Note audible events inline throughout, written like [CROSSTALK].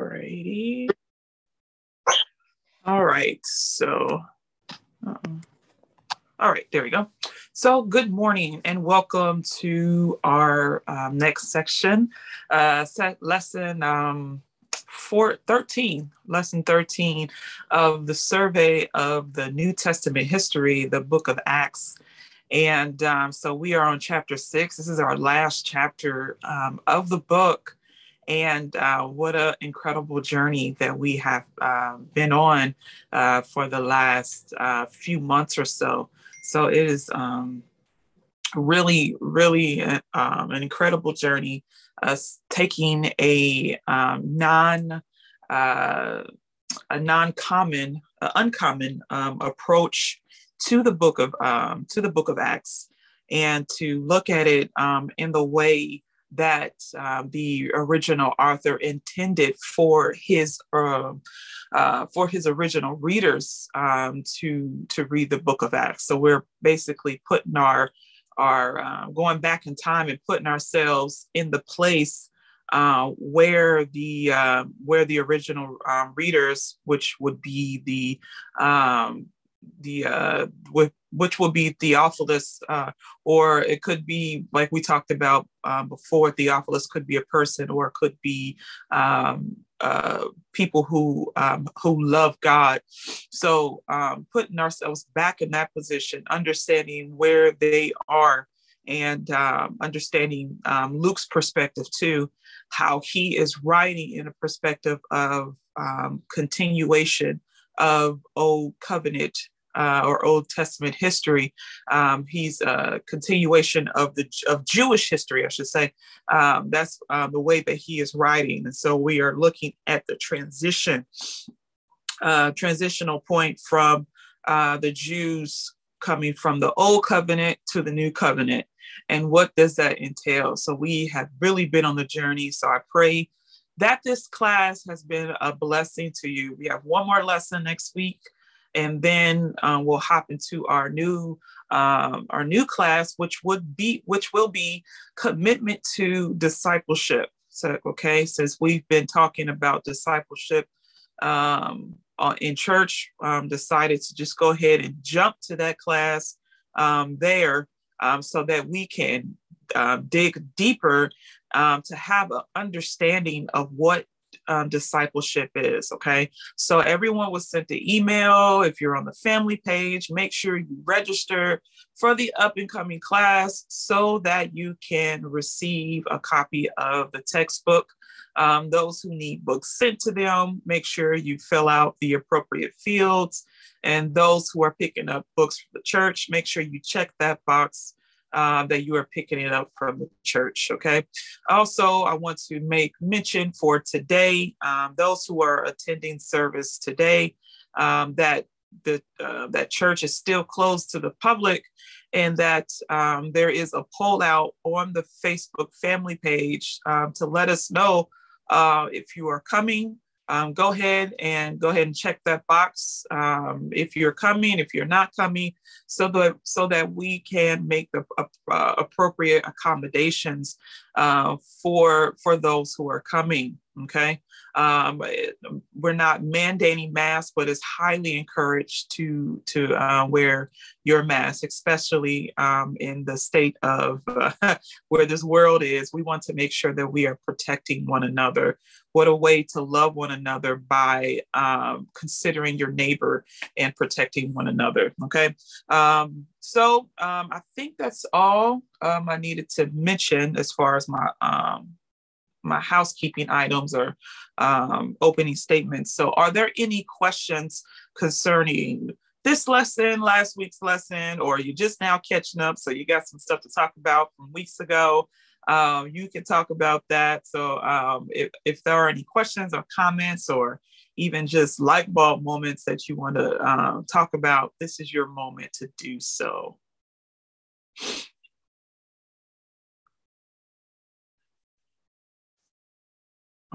Alrighty. All right. So, uh-oh. all right, there we go. So, good morning and welcome to our um, next section, uh, set lesson um, four, 13, lesson 13 of the survey of the New Testament history, the book of Acts. And um, so we are on chapter six. This is our last chapter um, of the book. And uh, what an incredible journey that we have uh, been on uh, for the last uh, few months or so. So it is um, really, really uh, um, an incredible journey. Us taking a um, non uh, a non-common, uncommon um, approach to the book of um, to the book of Acts, and to look at it um, in the way that uh, the original author intended for his uh, uh, for his original readers um, to to read the book of Acts. So we're basically putting our our uh, going back in time and putting ourselves in the place uh, where the uh, where the original um, readers, which would be the um, the uh, which will be Theophilus, uh, or it could be like we talked about um, before. Theophilus could be a person, or it could be um, uh, people who um, who love God. So um, putting ourselves back in that position, understanding where they are, and um, understanding um, Luke's perspective too, how he is writing in a perspective of um, continuation of old covenant uh, or Old Testament history. Um, he's a continuation of the of Jewish history, I should say. Um, that's um, the way that he is writing, and so we are looking at the transition, uh, transitional point from uh, the Jews coming from the Old Covenant to the New Covenant, and what does that entail? So we have really been on the journey. So I pray that this class has been a blessing to you. We have one more lesson next week and then um, we'll hop into our new um, our new class, which would be which will be commitment to discipleship. So okay, since we've been talking about discipleship um, uh, in church, um, decided to just go ahead and jump to that class um, there, um, so that we can uh, dig deeper to have an understanding of what um, discipleship is. Okay. So everyone was sent the email. If you're on the family page, make sure you register for the up and coming class so that you can receive a copy of the textbook. Um, those who need books sent to them, make sure you fill out the appropriate fields. And those who are picking up books for the church, make sure you check that box uh, that you are picking it up from the church. Okay. Also, I want to make mention for today, um, those who are attending service today, um, that the uh, that church is still closed to the public, and that um, there is a poll out on the Facebook family page um, to let us know uh, if you are coming um, go ahead and go ahead and check that box um, if you're coming, if you're not coming, so that so that we can make the uh, appropriate accommodations uh, for for those who are coming. Okay, um, we're not mandating masks, but it's highly encouraged to to uh, wear your mask, especially um, in the state of uh, [LAUGHS] where this world is. We want to make sure that we are protecting one another. What a way to love one another by um, considering your neighbor and protecting one another. Okay, um, so um, I think that's all um, I needed to mention as far as my my housekeeping items or um, opening statements. So, are there any questions concerning this lesson, last week's lesson, or you just now catching up? So, you got some stuff to talk about from weeks ago. Um, you can talk about that. So, um, if, if there are any questions or comments, or even just light bulb moments that you want to um, talk about, this is your moment to do so.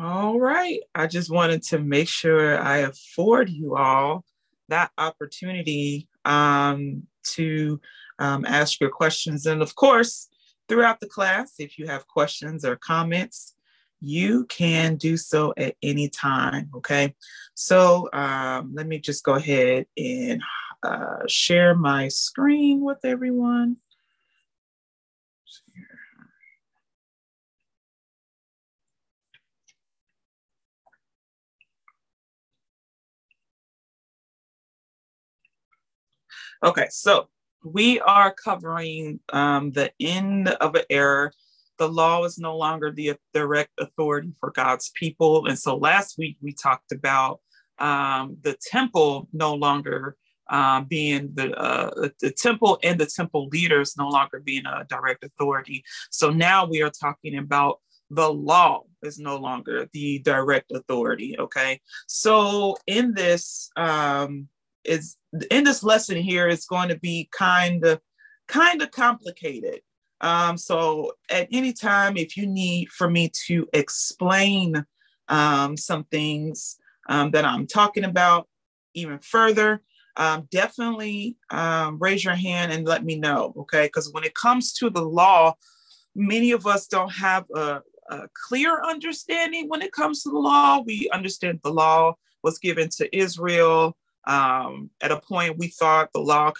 All right. I just wanted to make sure I afford you all that opportunity um, to um, ask your questions. And of course, throughout the class, if you have questions or comments, you can do so at any time. Okay. So um, let me just go ahead and uh, share my screen with everyone. Okay, so we are covering um, the end of an era. The law is no longer the direct authority for God's people. And so last week we talked about um, the temple no longer um, being the, uh, the temple and the temple leaders no longer being a direct authority. So now we are talking about the law is no longer the direct authority. Okay. So in this, um, is in this lesson here is going to be kind of kind of complicated. Um, so at any time, if you need for me to explain um, some things um, that I'm talking about even further, um, definitely um, raise your hand and let me know, okay? Because when it comes to the law, many of us don't have a, a clear understanding when it comes to the law. We understand the law was given to Israel. Um, at a point, we thought the law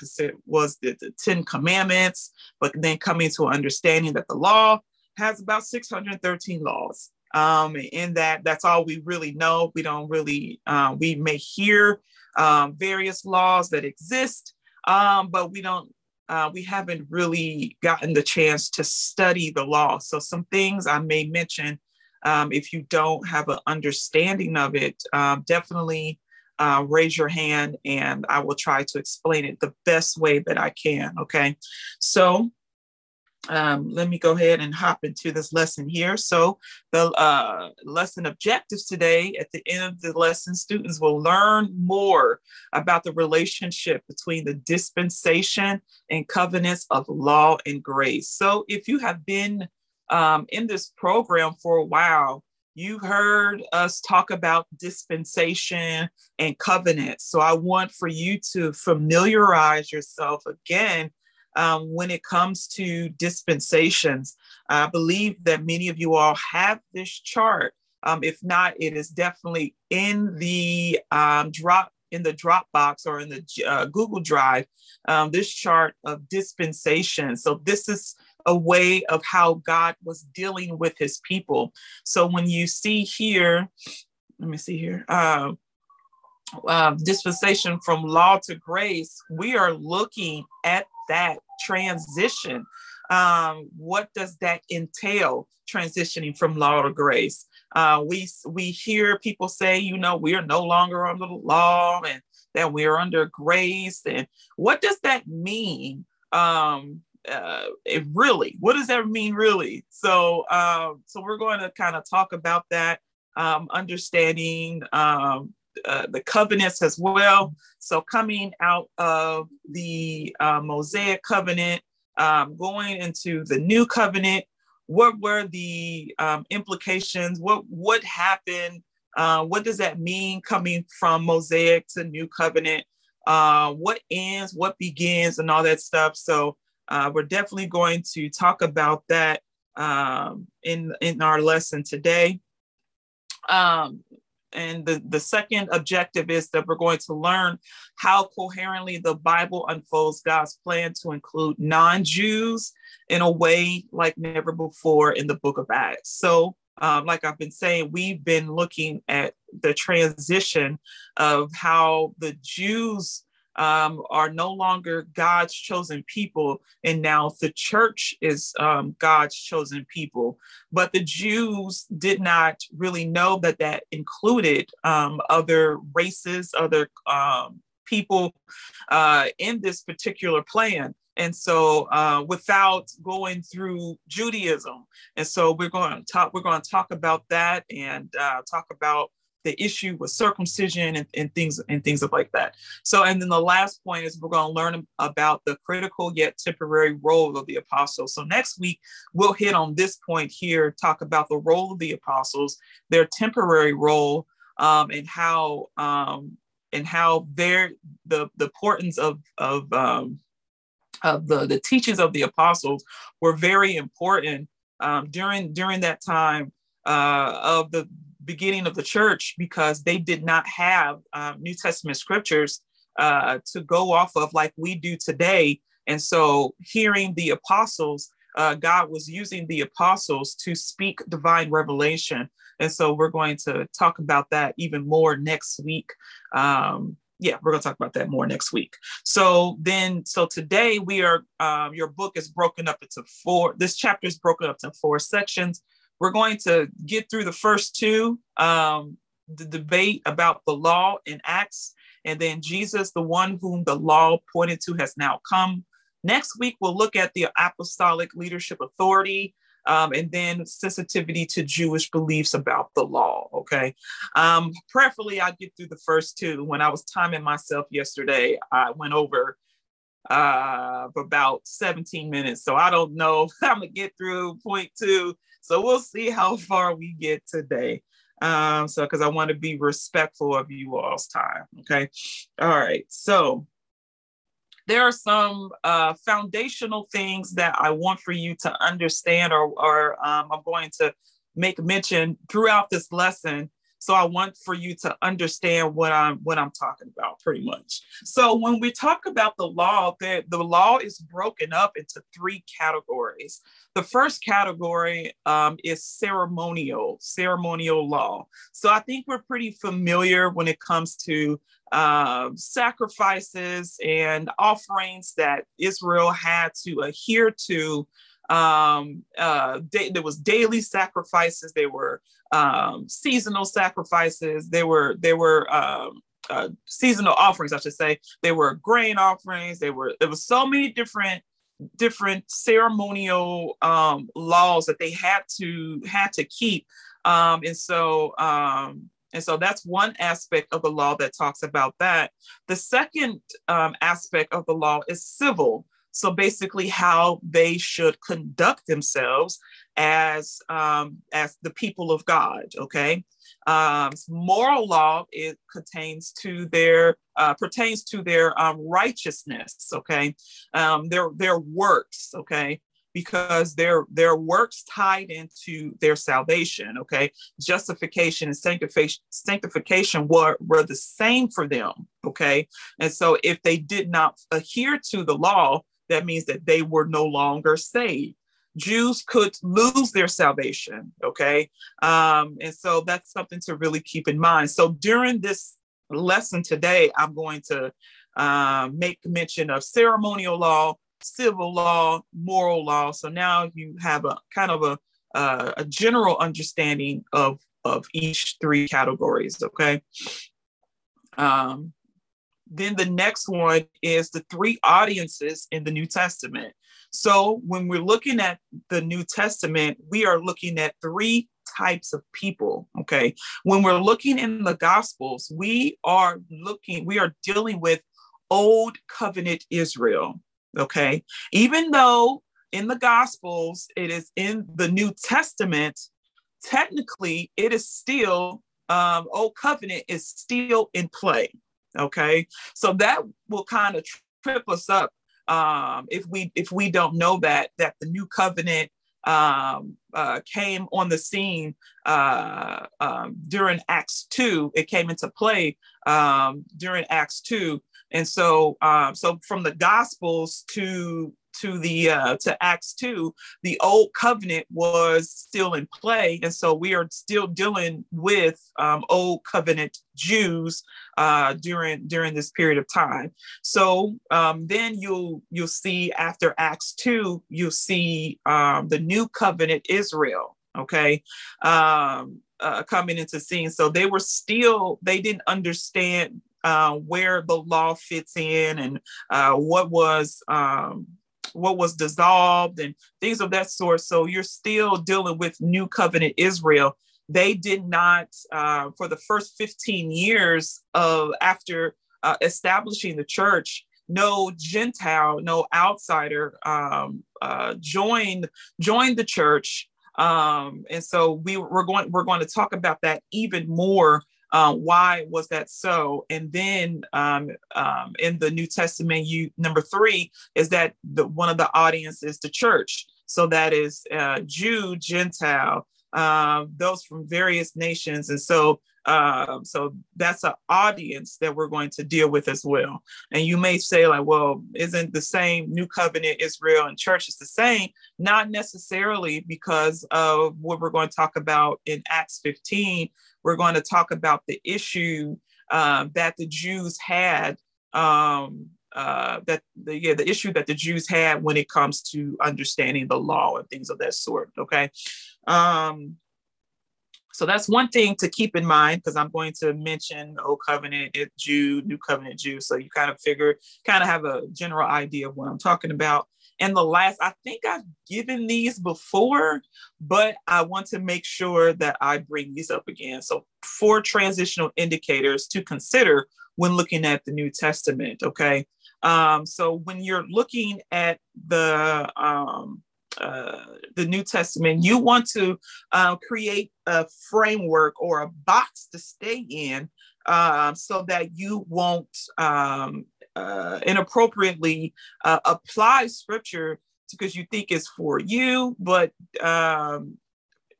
was the, the Ten Commandments, but then coming to an understanding that the law has about 613 laws. Um, in that, that's all we really know. We don't really, uh, we may hear um, various laws that exist, um, but we don't, uh, we haven't really gotten the chance to study the law. So some things I may mention, um, if you don't have an understanding of it, um, definitely uh, raise your hand and I will try to explain it the best way that I can. Okay. So um, let me go ahead and hop into this lesson here. So the uh, lesson objectives today, at the end of the lesson, students will learn more about the relationship between the dispensation and covenants of law and grace. So if you have been um, in this program for a while, you heard us talk about dispensation and covenants. So I want for you to familiarize yourself again um, when it comes to dispensations. I believe that many of you all have this chart. Um, if not, it is definitely in the um, drop in the Dropbox or in the uh, Google Drive. Um, this chart of dispensation. So this is a way of how God was dealing with his people. So when you see here, let me see here. Uh, uh, dispensation from law to grace, we are looking at that transition. Um, what does that entail? Transitioning from law to grace. Uh, we we hear people say, you know, we are no longer under the law and that we are under grace. And what does that mean? Um, uh, it really, what does that mean, really? So, um, so we're going to kind of talk about that, um, understanding um, uh, the covenants as well. So, coming out of the uh, Mosaic covenant, um, going into the new covenant, what were the um, implications? What what happened? Uh, what does that mean coming from Mosaic to New Covenant? Uh, what ends? What begins? And all that stuff. So uh, we're definitely going to talk about that um, in in our lesson today. Um, and the, the second objective is that we're going to learn how coherently the Bible unfolds God's plan to include non Jews in a way like never before in the book of Acts. So, um, like I've been saying, we've been looking at the transition of how the Jews um, are no longer God's chosen people, and now the church is um, God's chosen people. But the Jews did not really know that that included um, other races, other um, people uh, in this particular plan. And so, uh, without going through Judaism, and so we're going to talk. We're going to talk about that and uh, talk about the issue with circumcision and, and things and things of like that. So, and then the last point is we're going to learn about the critical yet temporary role of the apostles. So next week we'll hit on this point here, talk about the role of the apostles, their temporary role, um, and how um, and how their the the importance of of um, of the the teachings of the apostles were very important um, during during that time uh, of the beginning of the church because they did not have um, New Testament scriptures uh, to go off of like we do today. And so, hearing the apostles, uh, God was using the apostles to speak divine revelation. And so, we're going to talk about that even more next week. Um, yeah, we're going to talk about that more next week. So then, so today we are, um, your book is broken up into four, this chapter is broken up into four sections. We're going to get through the first two, um, the debate about the law in Acts, and then Jesus, the one whom the law pointed to, has now come. Next week, we'll look at the apostolic leadership authority um, and then sensitivity to Jewish beliefs about the law. Okay. Um, preferably, I get through the first two. When I was timing myself yesterday, I went over uh, about 17 minutes. So I don't know [LAUGHS] if I'm going to get through point two. So we'll see how far we get today. Um, so, because I want to be respectful of you all's time. Okay. All right. So, there are some uh, foundational things that I want for you to understand, or, or um, I'm going to make mention throughout this lesson. So I want for you to understand what I'm what I'm talking about, pretty much. So when we talk about the law, the, the law is broken up into three categories. The first category um, is ceremonial, ceremonial law. So I think we're pretty familiar when it comes to uh, sacrifices and offerings that Israel had to adhere to. Um, uh, da- there was daily sacrifices. There were um, seasonal sacrifices. There were there were um, uh, seasonal offerings, I should say. There were grain offerings. There were there was so many different different ceremonial um, laws that they had to had to keep. Um, and so um, and so that's one aspect of the law that talks about that. The second um, aspect of the law is civil. So basically, how they should conduct themselves as um, as the people of God. Okay, um, moral law it contains to their uh, pertains to their um, righteousness. Okay, um, their their works. Okay, because their their works tied into their salvation okay justification and sanctification sanctification were were the same for them okay and so if they did not adhere to the law that means that they were no longer saved Jews could lose their salvation. Okay. Um, and so that's something to really keep in mind. So during this lesson today, I'm going to uh, make mention of ceremonial law, civil law, moral law. So now you have a kind of a, uh, a general understanding of, of each three categories. Okay. Um, then the next one is the three audiences in the New Testament. So when we're looking at the New Testament, we are looking at three types of people. Okay. When we're looking in the Gospels, we are looking, we are dealing with old covenant Israel. Okay. Even though in the Gospels, it is in the New Testament, technically it is still, um, old covenant is still in play. Okay. So that will kind of trip us up um, if we if we don't know that that the new covenant um, uh, came on the scene uh, um, during Acts two, it came into play um, during Acts two, and so um, so from the Gospels to to the uh, to Acts two, the old covenant was still in play, and so we are still dealing with um, old covenant Jews uh, during during this period of time. So um, then you'll you'll see after Acts two, you'll see um, the new covenant Israel. Okay. Um, uh, coming into scene. So they were still, they didn't understand uh, where the law fits in and uh, what was um, what was dissolved and things of that sort. So you're still dealing with New Covenant Israel. They did not, uh, for the first 15 years of after uh, establishing the church, no Gentile, no outsider um, uh, joined joined the church. Um, and so we, we're going we're going to talk about that even more uh, why was that so? And then um, um, in the New Testament, you number three is that the one of the audience is the church. So that is uh, Jew, Gentile, um, those from various nations. And so, uh, so that's an audience that we're going to deal with as well. And you may say, like, well, isn't the same New Covenant Israel and church is the same? Not necessarily because of what we're going to talk about in Acts 15. We're going to talk about the issue uh, that the Jews had um, uh, that the yeah the issue that the Jews had when it comes to understanding the law and things of that sort. Okay, um, so that's one thing to keep in mind because I'm going to mention Old Covenant Jew, New Covenant Jew, so you kind of figure, kind of have a general idea of what I'm talking about. And the last, I think I've given these before, but I want to make sure that I bring these up again. So, four transitional indicators to consider when looking at the New Testament. Okay. Um, so when you're looking at the um, uh, the New Testament, you want to uh, create a framework or a box to stay in uh, so that you won't um, uh, inappropriately uh, apply scripture because you think it's for you, but um,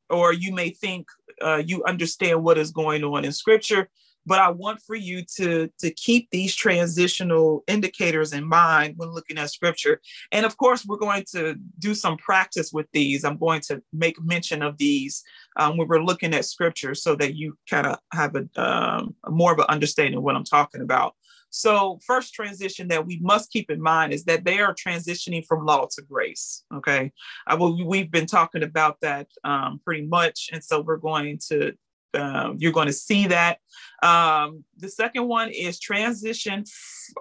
or you may think you understand what is going on in scripture, but I want for you to, to keep these transitional indicators in mind when looking at scripture. And of course, we're going to do some practice with these. I'm going to make mention of these um, when we're looking at scripture so that you kind of have a, um, more of an understanding of what I'm talking about. So, first transition that we must keep in mind is that they are transitioning from law to grace. Okay, I will, we've been talking about that um, pretty much, and so we're going to um, you're going to see that. Um, the second one is transition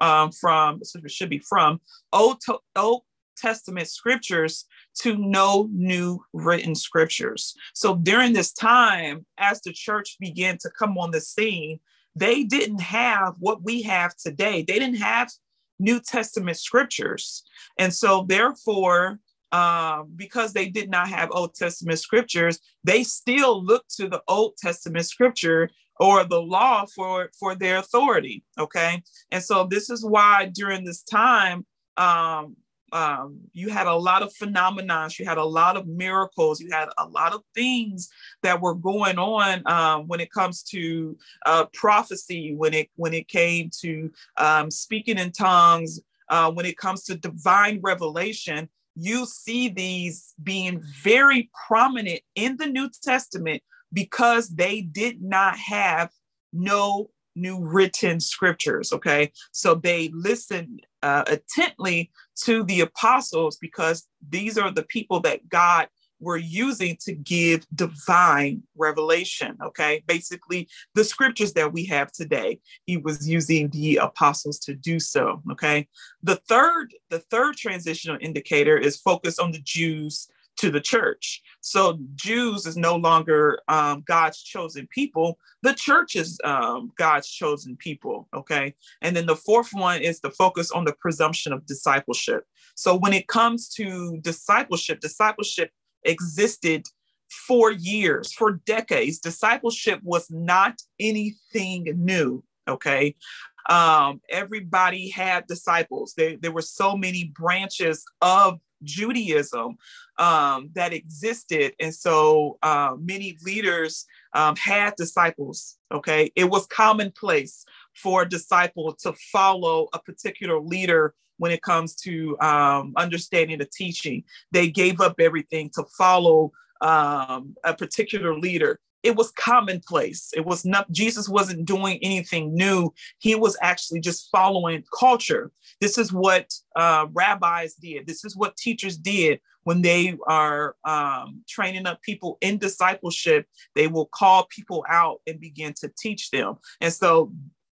um, from, should be from Old, to, Old Testament scriptures to no new written scriptures. So during this time, as the church began to come on the scene, they didn't have what we have today. They didn't have New Testament scriptures. And so, therefore, um, because they did not have Old Testament scriptures, they still looked to the Old Testament scripture or the law for for their authority. Okay, and so this is why during this time. Um, um, you had a lot of phenomena, you had a lot of miracles, you had a lot of things that were going on um, when it comes to uh, prophecy, when it when it came to um, speaking in tongues, uh, when it comes to divine revelation you see these being very prominent in the New Testament because they did not have no new written scriptures. Okay. So they listened uh, intently to the apostles because these are the people that God were using to give divine revelation. Okay. Basically, the scriptures that we have today, he was using the apostles to do so. Okay. The third, the third transitional indicator is focused on the Jews to the church. So Jews is no longer um, God's chosen people. The church is um, God's chosen people. Okay. And then the fourth one is the focus on the presumption of discipleship. So when it comes to discipleship, discipleship existed for years, for decades. Discipleship was not anything new. Okay. Um, everybody had disciples. There, there were so many branches of Judaism um, that existed. And so uh, many leaders um, had disciples. Okay. It was commonplace for a disciple to follow a particular leader when it comes to um, understanding the teaching. They gave up everything to follow um, a particular leader. It was commonplace. It was not, Jesus wasn't doing anything new. He was actually just following culture. This is what uh, rabbis did. This is what teachers did when they are um, training up people in discipleship. They will call people out and begin to teach them. And so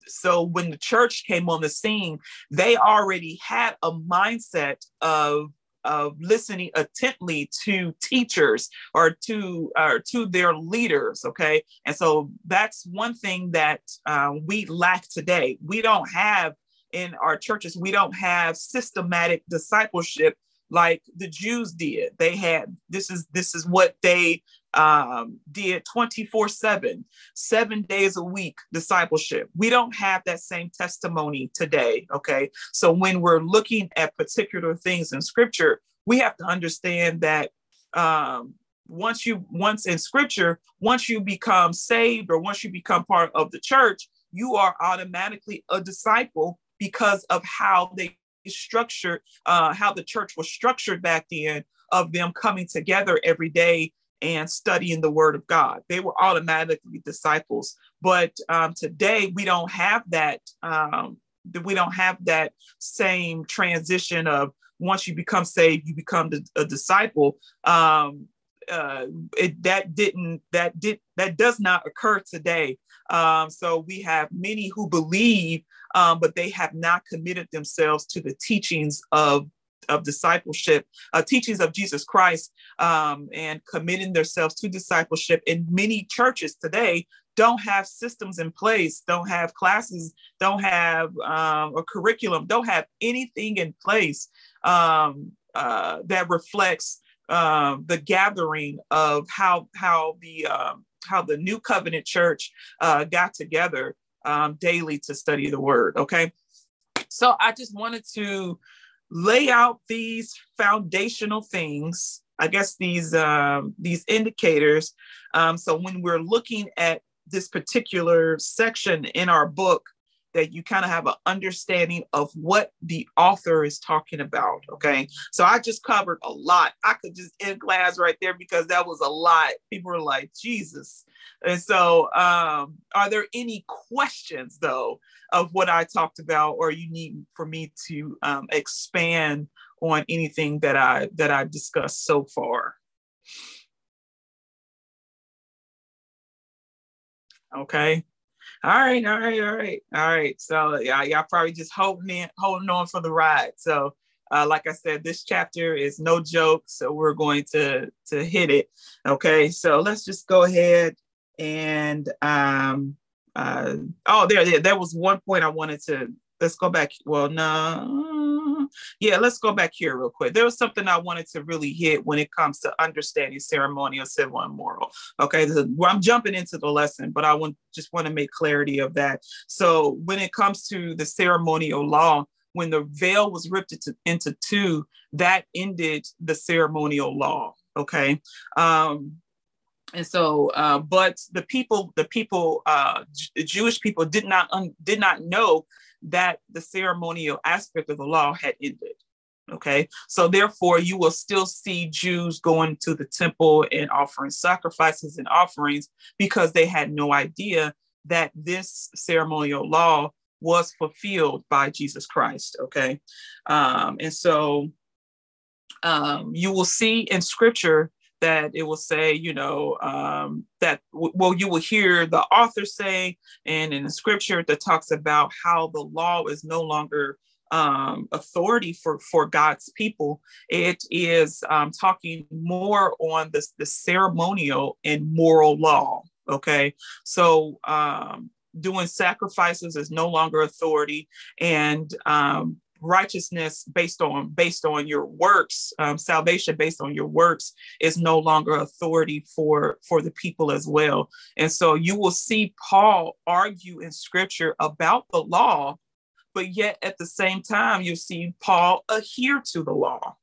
so when the church came on the scene, they already had a mindset of of listening attentively to teachers or to or to their leaders okay? And so that's one thing that uh, we lack today. We don't have in our churches we don't have systematic discipleship like the jews did. They had this is this is what they um, did 24 7, seven days a week discipleship. We don't have that same testimony today. Okay. So when we're looking at particular things in scripture, we have to understand that um, once you once in scripture once you become saved or once you become part of the church you are automatically a disciple because of how they structured uh, how the church was structured back then of them coming together every day and studying the word of god. They were automatically disciples. But um, today we don't have that um, we don't have that same transition of once you become saved you become a disciple. Um, uh, it, that didn't that did that does not occur today. Um, so we have many who believe, um, but they have not committed themselves to the teachings of of discipleship, uh, teachings of Jesus Christ, um, and committing themselves to discipleship. In many churches today, don't have systems in place, don't have classes, don't have um, a curriculum, don't have anything in place um, uh, that reflects um, the gathering of how how the um, how the new covenant church uh, got together um, daily to study the word. Okay, so I just wanted to lay out these foundational things. I guess these um, these indicators. Um, so when we're looking at this particular section in our book, that you kind of have an understanding of what the author is talking about. Okay. So I just covered a lot. I could just end class right there because that was a lot. People were like, Jesus. And so, um, are there any questions though of what I talked about, or you need for me to um, expand on anything that I that I discussed so far? Okay. All right, all right, all right, all right. So yeah, y'all probably just holding in, holding on for the ride. So uh, like I said, this chapter is no joke, so we're going to to hit it. Okay, so let's just go ahead and um uh oh there there, there was one point I wanted to let's go back. Well, no, yeah, let's go back here real quick. There was something I wanted to really hit when it comes to understanding ceremonial, civil, and moral. Okay, well, I'm jumping into the lesson, but I want just want to make clarity of that. So when it comes to the ceremonial law, when the veil was ripped into, into two, that ended the ceremonial law. Okay. Um, and so uh, but the people the people uh, J- jewish people did not un- did not know that the ceremonial aspect of the law had ended. Okay, so therefore, you will still see Jews going to the temple and offering sacrifices and offerings because they had no idea that this ceremonial law was fulfilled by Jesus Christ. Okay, um, and so um, you will see in scripture that it will say, you know, um, that, well, you will hear the author say, and in the scripture that talks about how the law is no longer um, authority for, for God's people. It is um, talking more on this, the ceremonial and moral law. Okay. So, um, doing sacrifices is no longer authority and um, righteousness based on based on your works um, salvation based on your works is no longer authority for for the people as well. And so you will see paul argue in scripture about the law but yet at the same time you see paul adhere to the law.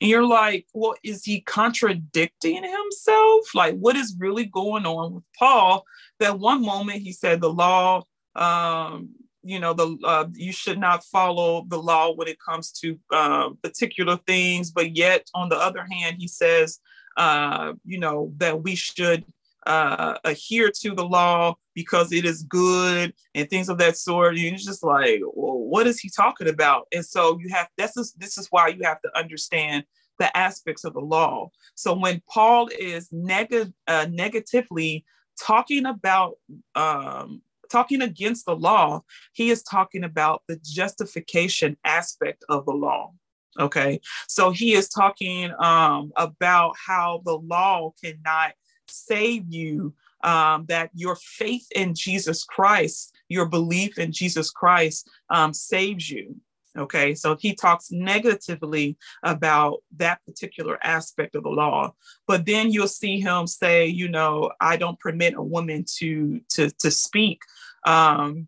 And you're like well is he contradicting himself? Like what is really going on with paul? That one moment he said the law um, you know the uh, you should not follow the law when it comes to uh, particular things but yet on the other hand he says uh, you know that we should uh, adhere to the law because it is good and things of that sort. And it's just like, well, what is he talking about? And so you have this is this is why you have to understand the aspects of the law. So when Paul is neg- uh, negatively talking about um, talking against the law, he is talking about the justification aspect of the law. Okay. So he is talking um, about how the law cannot save you, um, that your faith in Jesus Christ, your belief in Jesus Christ um, saves you. Okay, so he talks negatively about that particular aspect of the law, but then you'll see him say, you know, I don't permit a woman to to to speak um,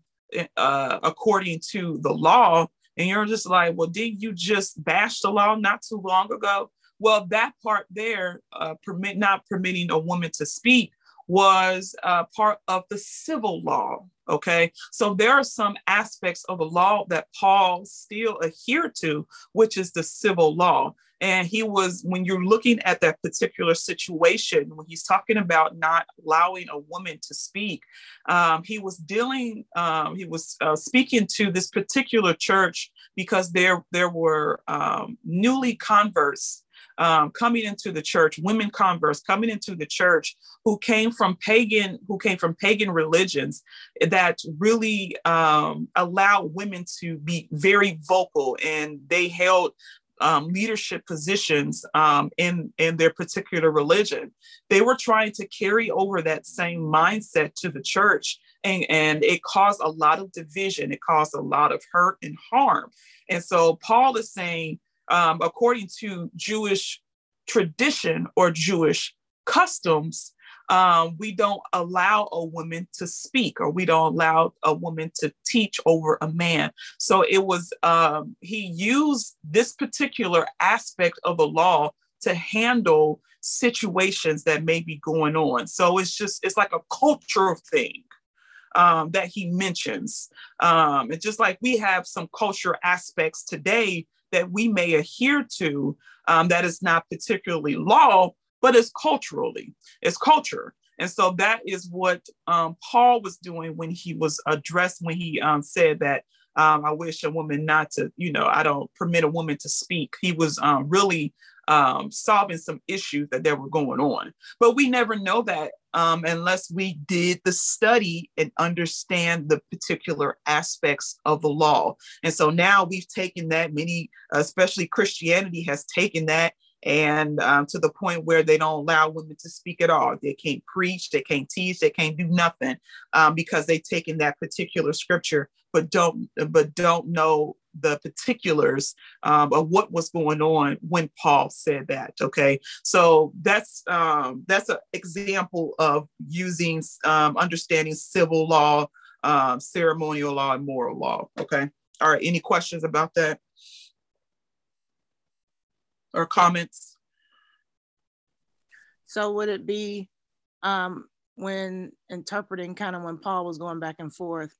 uh, according to the law. And you're just like, well, did you just bash the law not too long ago? Well, that part there, uh, permit not permitting a woman to speak, was uh, part of the civil law. Okay, so there are some aspects of the law that Paul still adhered to, which is the civil law. And he was, when you're looking at that particular situation, when he's talking about not allowing a woman to speak, um, he was dealing, um, he was uh, speaking to this particular church because there, there were um, newly converts um, coming into the church, women converts coming into the church who came from pagan, who came from pagan religions that really um, allowed women to be very vocal, and they held um, leadership positions um, in in their particular religion. They were trying to carry over that same mindset to the church, and and it caused a lot of division. It caused a lot of hurt and harm. And so Paul is saying um, according to Jewish tradition or Jewish customs, um, we don't allow a woman to speak or we don't allow a woman to teach over a man. So it was, um, he used this particular aspect of the law to handle situations that may be going on. So it's just, it's like a cultural thing. Um, that he mentions. Um, it's just like we have some culture aspects today that we may adhere to um, that is not particularly law, but it's culturally, it's culture. And so that is what um, Paul was doing when he was addressed, when he um, said that um, I wish a woman not to, you know, I don't permit a woman to speak. He was um, really um, solving some issues that there were going on. But we never know that um, unless we did the study and understand the particular aspects of the law. And so now we've taken that, many, especially Christianity, has taken that and um, to the point where they don't allow women to speak at all. They can't preach, they can't teach, they can't do nothing um, because they've taken that particular scripture, but don't but don't know the particulars um, of what was going on when Paul said that. Okay, so that's um, that's an example of using um, understanding civil law, um, ceremonial law, and moral law. Okay, all right. Any questions about that or comments? So would it be um, when interpreting kind of when Paul was going back and forth?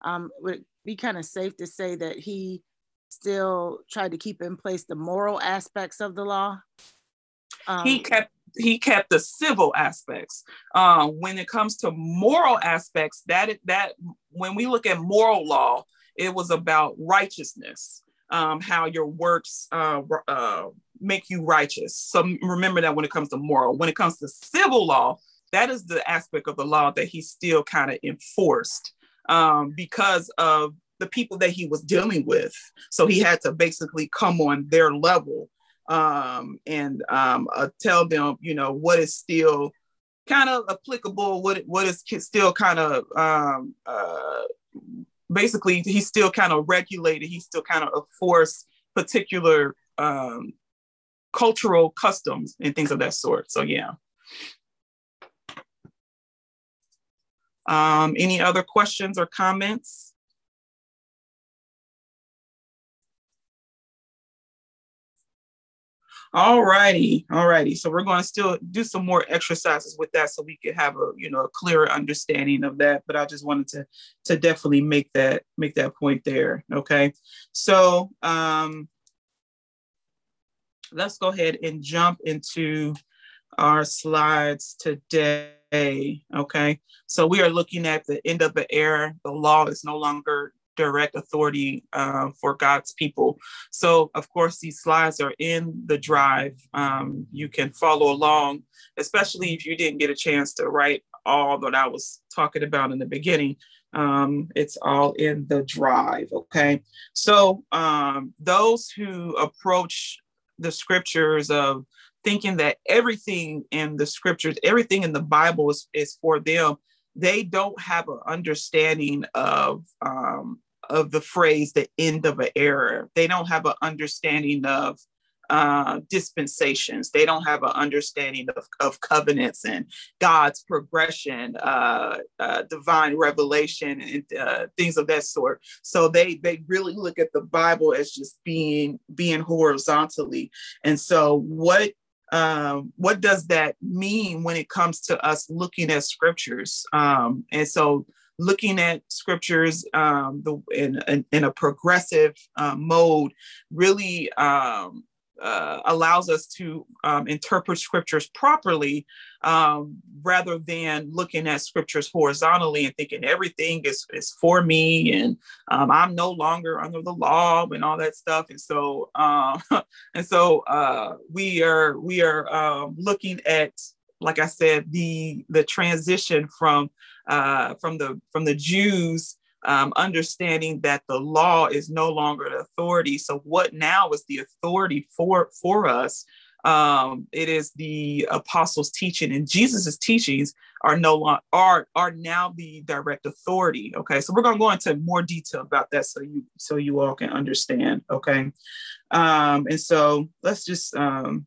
Um, would it be kind of safe to say that he still tried to keep in place the moral aspects of the law? Um, he kept he kept the civil aspects. Um, when it comes to moral aspects, that that when we look at moral law, it was about righteousness, um, how your works uh, uh, make you righteous. So remember that when it comes to moral. When it comes to civil law, that is the aspect of the law that he still kind of enforced um, because of the people that he was dealing with. So he had to basically come on their level um, and um, uh, tell them, you know, what is still kind of applicable, what what is still kind of um, uh, basically he's still kind of regulated. He's still kind of enforced particular um, cultural customs and things of that sort. So yeah. Um, any other questions or comments? All righty, all righty. So we're going to still do some more exercises with that, so we could have a you know a clearer understanding of that. But I just wanted to to definitely make that make that point there. Okay, so um, let's go ahead and jump into our slides today. Okay, so we are looking at the end of the era. The law is no longer direct authority uh, for God's people. So, of course, these slides are in the drive. Um, you can follow along, especially if you didn't get a chance to write all that I was talking about in the beginning. Um, it's all in the drive. Okay. So, um, those who approach the scriptures of thinking that everything in the scriptures, everything in the Bible is, is for them, they don't have an understanding of um, of the phrase the end of an era. They don't have an understanding of uh, dispensations. They don't have an understanding of, of covenants and God's progression, uh, uh, divine revelation, and uh, things of that sort. So they they really look at the Bible as just being being horizontally. And so what um, what does that mean when it comes to us looking at scriptures? Um, and so looking at scriptures um, the, in, in, in, a progressive uh, mode really um, uh, allows us to um, interpret scriptures properly um, rather than looking at scriptures horizontally and thinking everything is, is for me and um, I'm no longer under the law and all that stuff. And so, uh, [LAUGHS] and so uh, we are we are um, looking at, like I said, the the transition from uh, from the from the Jews um, understanding that the law is no longer the authority. So what now is the authority for for us? Um, it is the apostles' teaching, and Jesus's teachings are no longer are are now the direct authority. Okay, so we're going to go into more detail about that, so you so you all can understand. Okay, um, and so let's just um,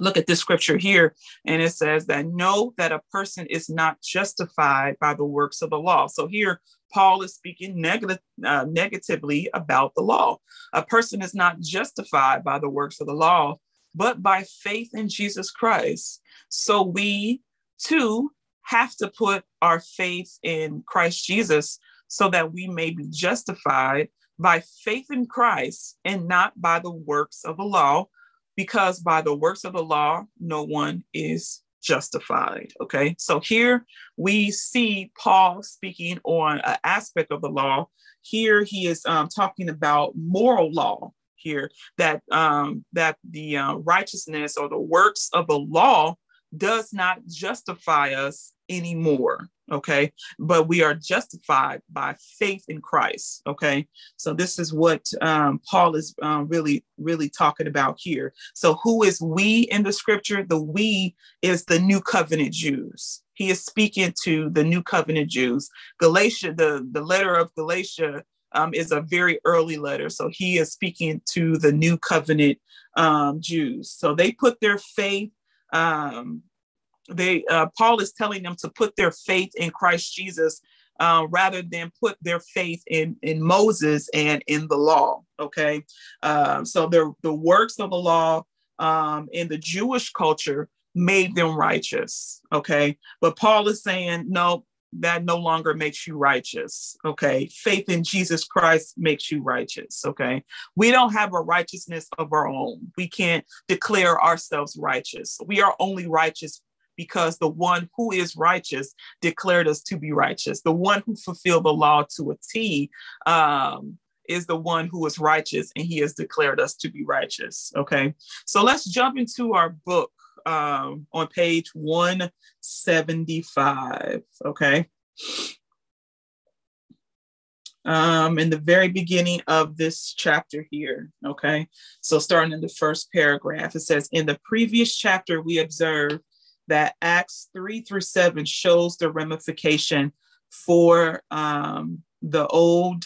look at this scripture here, and it says that know that a person is not justified by the works of the law. So here, Paul is speaking uh, negatively about the law. A person is not justified by the works of the law, but by faith in Jesus Christ. So we too have to put our faith in Christ Jesus so that we may be justified by faith in Christ and not by the works of the law because by the works of the law, no one is justified. Okay, so here we see Paul speaking on an aspect of the law. Here he is um, talking about moral law. Here that um, that the uh, righteousness or the works of the law does not justify us anymore okay? But we are justified by faith in christ okay? So this is what um, paul is um, really really talking about here. So who is we in the scripture? The we is the new covenant jews. He is speaking to the new covenant jews. Galatia the the letter of galatia um, is a very early letter. So he is speaking to the new covenant um, jews. So they put their faith um, they uh, Paul is telling them to put their faith in Christ Jesus uh, rather than put their faith in in Moses and in the law. Okay, um, so the the works of the law um, in the Jewish culture made them righteous. Okay, but Paul is saying no. That no longer makes you righteous. Okay. Faith in Jesus Christ makes you righteous. Okay. We don't have a righteousness of our own. We can't declare ourselves righteous. We are only righteous because the one who is righteous declared us to be righteous. The one who fulfilled the law to a T um, is the one who is righteous, and he has declared us to be righteous. Okay, so let's jump into our book um, on page 175. Okay. Um, in the very beginning of this chapter here. Okay. So, starting in the first paragraph, it says In the previous chapter, we observed that Acts 3 through 7 shows the ramification for um, the old,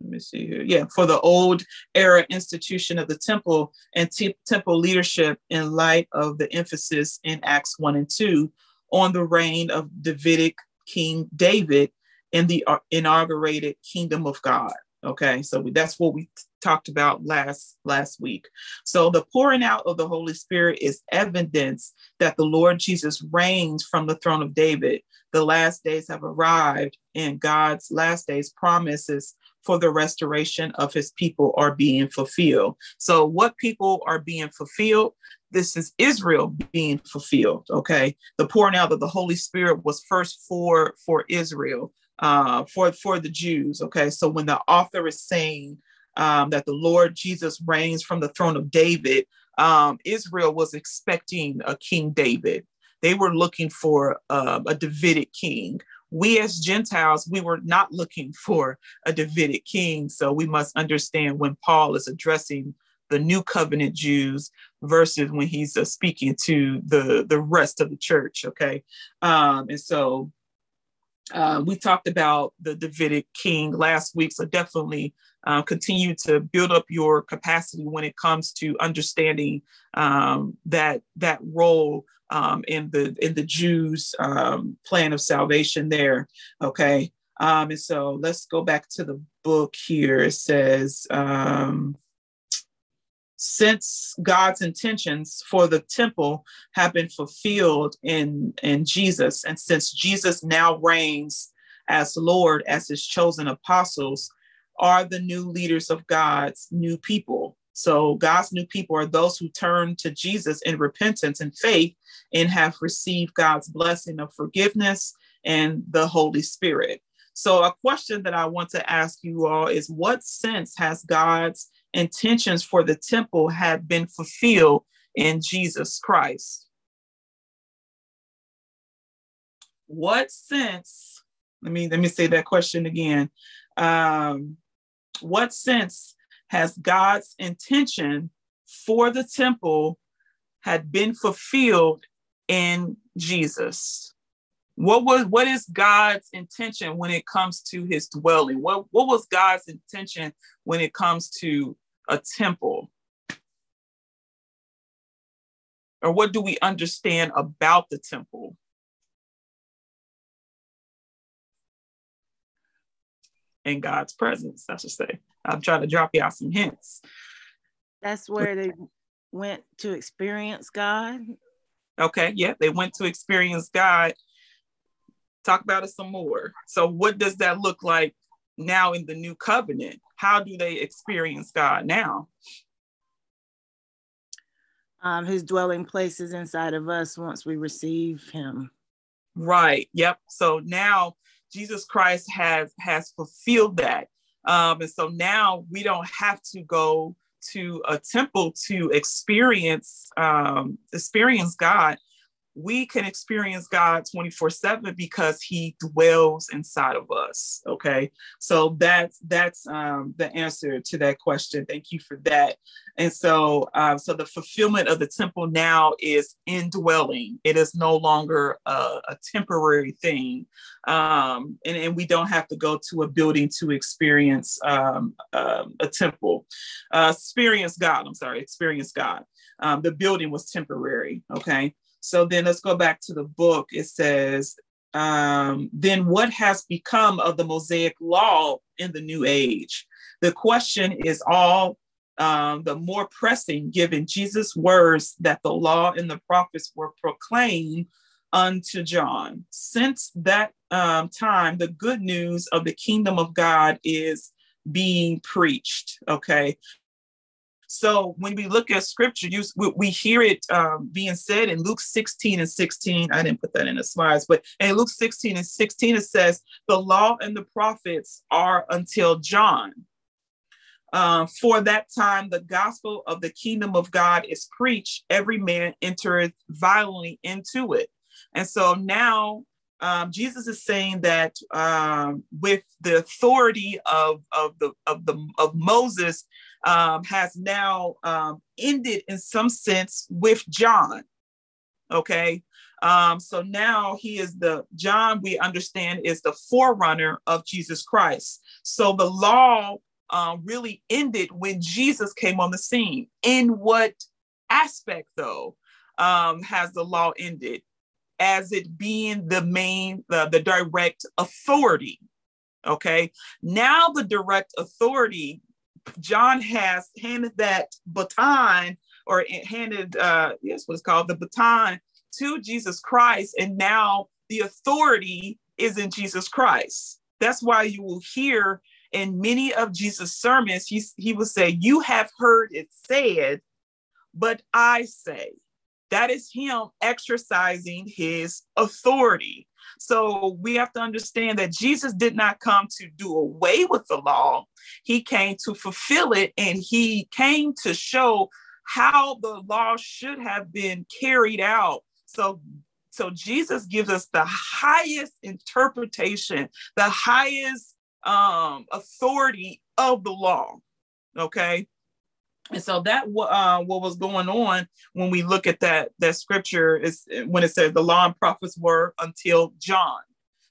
let me see here. Yeah, for the old era institution of the temple and temple leadership in light of the emphasis in Acts 1 and 2 on the reign of Davidic King David in the uh, inaugurated kingdom of God. Okay, so that's what we talked about last last week. So the pouring out of the Holy Spirit is evidence that the Lord Jesus reigns from the throne of David. The last days have arrived, and God's last days promises for the restoration of his people are being fulfilled. So, what people are being fulfilled? This is Israel being fulfilled. Okay. The pouring out of the Holy Spirit was first for, for Israel uh, for for the Jews. Okay, so when the author is saying um, that the Lord Jesus reigns from the throne of David, um, Israel was expecting a King David. They were looking for um, a Davidic king. We as Gentiles, we were not looking [LAUGHS] for a Davidic king. So we must understand when Paul is addressing the new covenant Jews versus when he's uh, speaking to the the rest of the church. Okay, um, and so uh, we talked about the Davidic king last week, so definitely uh, continue to build up your capacity when it comes to understanding um, that that role um, in the in the Jews' um, plan of salvation. There, okay. Um, and so let's go back to the book here. It says. Um, since God's intentions for the temple have been fulfilled in, in Jesus, and since Jesus now reigns as Lord, as his chosen apostles, are the new leaders of God's new people. So, God's new people are those who turn to Jesus in repentance and faith and have received God's blessing of forgiveness and the Holy Spirit. So, a question that I want to ask you all is what sense has God's intentions for the temple had been fulfilled in Jesus Christ. What sense, let me let me say that question again. Um, what sense has God's intention for the temple had been fulfilled in Jesus? What was what is God's intention when it comes to his dwelling? What what was God's intention when it comes to a temple? Or what do we understand about the temple? In God's presence, I should say. I'm trying to drop you out some hints. That's where they went to experience God. Okay, yeah, they went to experience God. Talk about it some more. So, what does that look like now in the new covenant? How do they experience God now? Um, his dwelling place is inside of us once we receive him. Right. Yep. So now Jesus Christ has has fulfilled that. Um, and so now we don't have to go to a temple to experience um, experience God we can experience God 24 7 because he dwells inside of us. Okay. So that's, that's um, the answer to that question. Thank you for that. And so, um, so the fulfillment of the temple now is indwelling. It is no longer a, a temporary thing. Um, and, and we don't have to go to a building to experience um, um a temple, uh, experience God. I'm sorry, experience God. Um, the building was temporary. Okay. So then let's go back to the book. It says, um, then what has become of the Mosaic law in the new age? The question is all um, the more pressing given Jesus' words that the law and the prophets were proclaimed unto John. Since that um, time, the good news of the kingdom of God is being preached. Okay. So when we look at scripture, you, we, we hear it um, being said in Luke 16 and 16. I didn't put that in the slides, but in Luke 16 and 16, it says, The law and the prophets are until John. Uh, for that time, the gospel of the kingdom of God is preached, every man entereth violently into it. And so now um, Jesus is saying that um, with the authority of, of the of the of Moses um, has now um, ended in some sense with John. Okay, um, so now he is the John. We understand is the forerunner of Jesus Christ. So the law um, really ended when Jesus came on the scene. In what aspect, though, has the law ended? as it being the main, the, the direct authority. Okay. Now the direct authority, John has handed that baton or handed, uh, yes, what's called the baton to Jesus Christ. And now the authority is in Jesus Christ. That's why you will hear in many of Jesus' sermons, he, he will say, You have heard it said, but I say. That is him exercising his authority. So we have to understand that Jesus did not come to do away with the law, he came to fulfill it, and he came to show how the law should have been carried out. So so Jesus gives us the highest interpretation, the highest um, authority of the law. Okay. And so that uh, what was going on when we look at that that scripture is when it says the law and prophets were until John.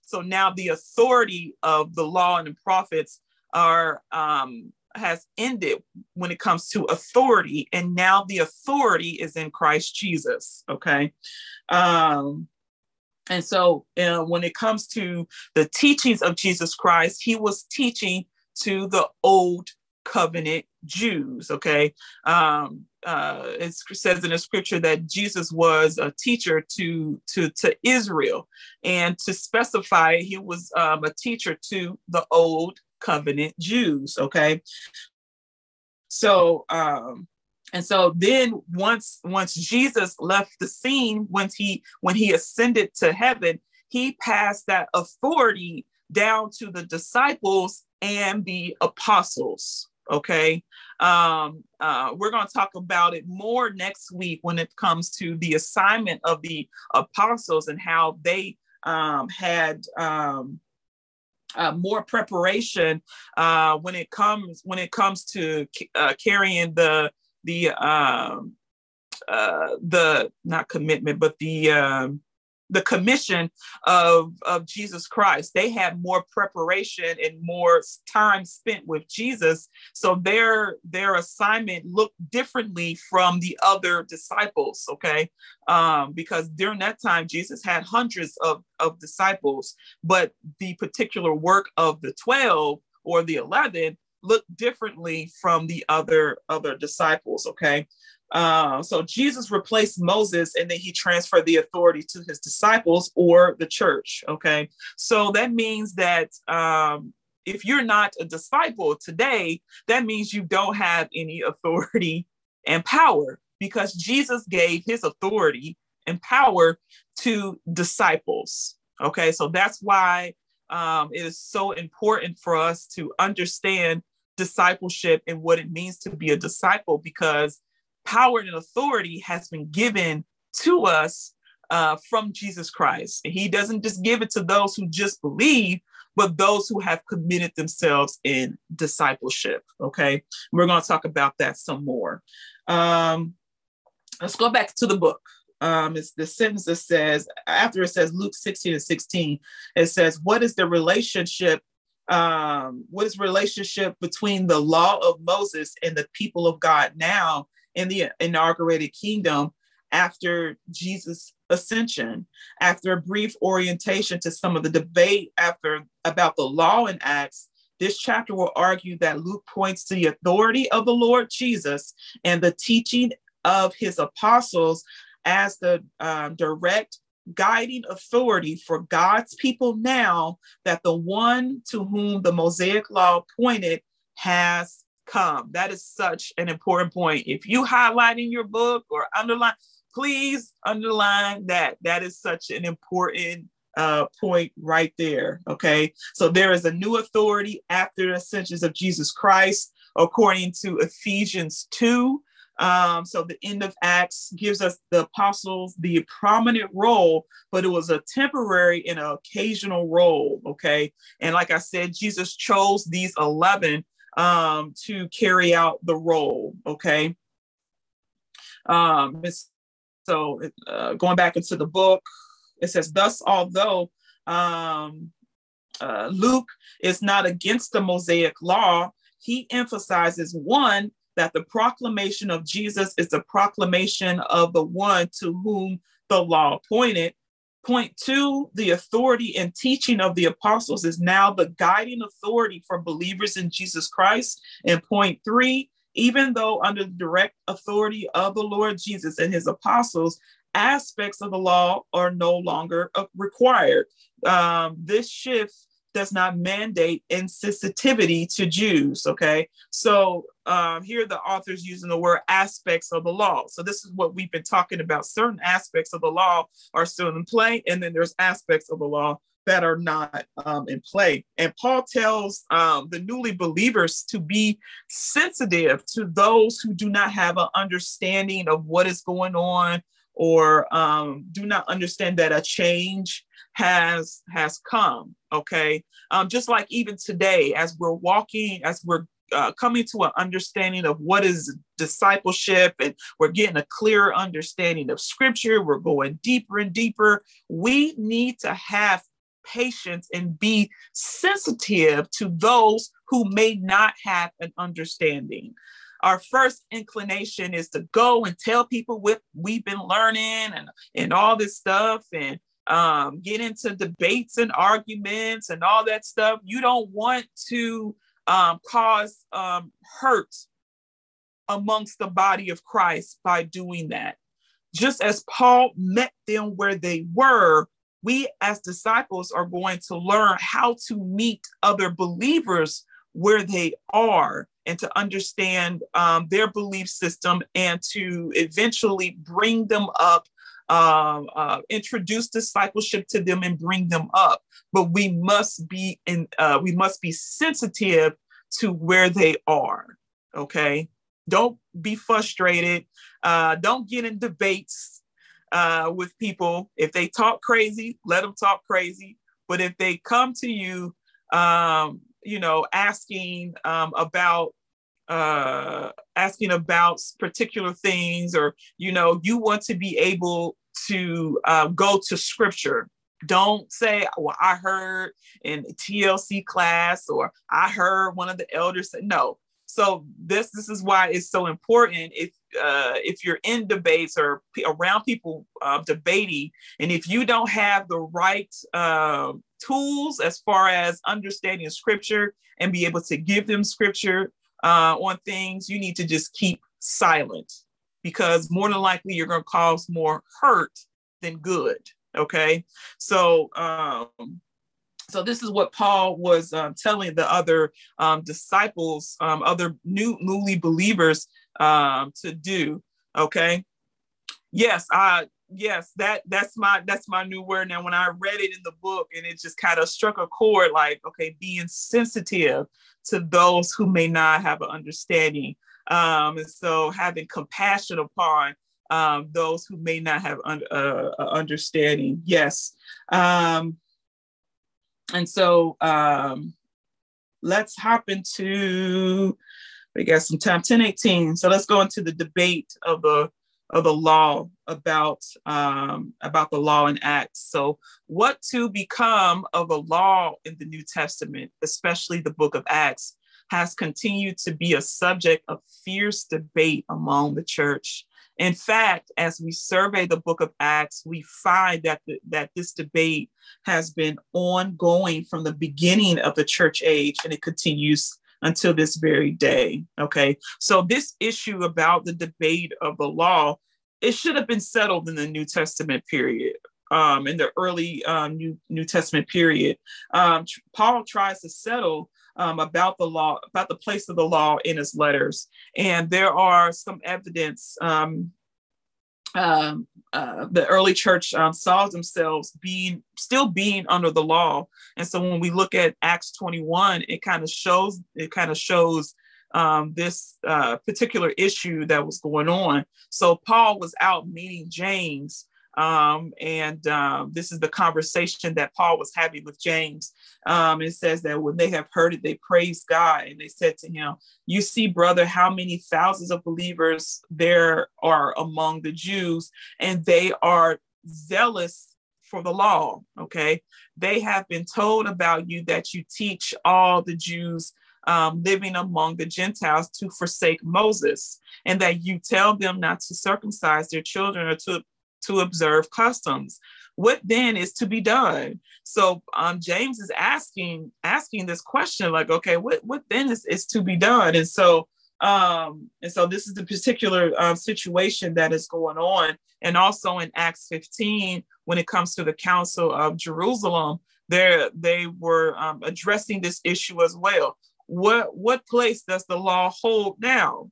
so now the authority of the law and the prophets are um, has ended when it comes to authority, and now the authority is in Christ Jesus. Okay. Um, and so uh, when it comes to the teachings of Jesus Christ, he was teaching to the old covenant Jews. Okay. Um, uh, it says in the scripture that Jesus was a teacher to, to, to Israel. And to specify, he was um, a teacher to the old covenant Jews. Okay. So, um, and so then once once Jesus left the scene, once he when he ascended to heaven, he passed that authority down to the disciples and the apostles. Okay. Um, uh, we're going to talk about it more next week when it comes to the assignment of the apostles and how they um, had um, uh, more preparation uh, when it comes when it comes to uh, carrying the the um, uh, the not commitment but the um, the commission of, of Jesus Christ. They had more preparation and more time spent with Jesus. So their their assignment looked differently from the other disciples, okay? Um, because during that time, Jesus had hundreds of, of disciples, but the particular work of the 12 or the 11 looked differently from the other other disciples okay uh, so Jesus replaced Moses and then he transferred the authority to his disciples or the church. Okay. So that means that um, if you're not a disciple today, that means you don't have any [LAUGHS] authority and power because Jesus gave his authority and power to disciples. Okay. So that's why um, it is so important for us to understand discipleship and what it means to be a disciple because power and authority has been given to us uh, from Jesus Christ. And he doesn't just give it to those who just believe, but those who have committed themselves in discipleship. Okay. We're going to talk about that some more. Um, let's go back to the book. Um, it's the sentence that says, after it says Luke 16 and 16, it says, What is the relationship? Um, what is relationship between the law of Moses and the people of God now in the inaugurated kingdom after Jesus' ascension. After a brief orientation to some of the debate after about the law in Acts, this chapter will argue that Luke points to the authority of the Lord Jesus and the teaching of his apostles as the um, direct guiding authority for God's people now that the one to whom the Mosaic law pointed has come. That is such an important point. If you highlight in your book or underline, please underline that. That is such an important uh, point right there. Okay. So there is a new authority after the ascensions of Jesus Christ, according to Ephesians 2. Um, so the end of Acts gives us the apostles the prominent role, but it was a temporary and occasional role. Okay. And like I said, Jesus chose these 11 um, to carry out the role. Okay. Um, so uh, going back into the book, it says, Thus, although um, uh, Luke is not against the Mosaic law, he emphasizes one, that the proclamation of Jesus is the proclamation of the one to whom the law pointed, Point two, the authority and teaching of the apostles is now the guiding authority for believers in Jesus Christ. And point three, even though under the direct authority of the Lord Jesus and his apostles, aspects of the law are no longer uh, required. Um, this shift does not mandate insensitivity to Jews. Okay. So um, here the author's using the word aspects of the law. So this is what we've been talking about. Certain aspects of the law are still in play, and then there's aspects of the law that are not um, in play. And Paul tells um, the newly believers to be sensitive to those who do not have an understanding of what is going on or um, do not understand that a change has has come okay um, just like even today as we're walking as we're uh, coming to an understanding of what is discipleship and we're getting a clearer understanding of scripture we're going deeper and deeper we need to have patience and be sensitive to those who may not have an understanding. Our first inclination is to go and tell people what we've been learning and, and all this stuff and um, get into debates and arguments and all that stuff. You don't want to um, cause um, hurt amongst the body of Christ by doing that. Just as Paul met them where they were, we as disciples are going to learn how to meet other believers where they are and to understand um, their belief system and to eventually bring them up uh, uh, introduce discipleship to them and bring them up. But we must be in, uh, we must be sensitive to where they are. Okay, don't be frustrated. Uh, don't get in debates uh, with people. If they talk crazy, let them talk crazy. But if they come to you, um, you know, asking um, about uh, asking about particular things, or you know, you want to be able to uh, go to scripture. Don't say, well, I heard in TLC class or I heard one of the elders say, no. So this this is why it's so important if uh, if you're in debates or p- around people uh, debating, and if you don't have the right uh, tools as far as understanding scripture and be able to give them scripture uh, on things, you need to just keep silent because more than likely you're going to cause more hurt than good. Okay. So, um, so this is what Paul was um, telling the other um, disciples, um, other new newly believers um, to do. Okay. Yes, I yes that that's my that's my new word now. When I read it in the book, and it just kind of struck a chord, like okay, being sensitive to those who may not have an understanding um, and so having compassion upon um, those who may not have un- uh, understanding. Yes. Um, and so um, let's hop into, we got some time, 1018. So let's go into the debate of the of the law about um, about the law and acts. So, what to become of a law in the New Testament, especially the Book of Acts, has continued to be a subject of fierce debate among the church. In fact, as we survey the book of Acts, we find that, the, that this debate has been ongoing from the beginning of the church age and it continues until this very day. Okay. So, this issue about the debate of the law, it should have been settled in the New Testament period. Um, in the early um, New, New Testament period, um, Paul tries to settle um, about the law, about the place of the law in his letters. And there are some evidence. Um, um, uh, the early church um, saw themselves being still being under the law, and so when we look at Acts 21, it kind of shows it kind of shows um, this uh, particular issue that was going on. So Paul was out meeting James um, and um, this is the conversation that Paul was having with James. Um, it says that when they have heard it, they praised God and they said to him, You see, brother, how many thousands of believers there are among the Jews, and they are zealous for the law. Okay. They have been told about you that you teach all the Jews um, living among the Gentiles to forsake Moses, and that you tell them not to circumcise their children or to to observe customs. What then is to be done? So um, James is asking asking this question, like, okay, what what then is, is to be done? And so um, and so this is the particular um, situation that is going on. And also in Acts 15, when it comes to the Council of Jerusalem, there they were um, addressing this issue as well. What what place does the law hold now?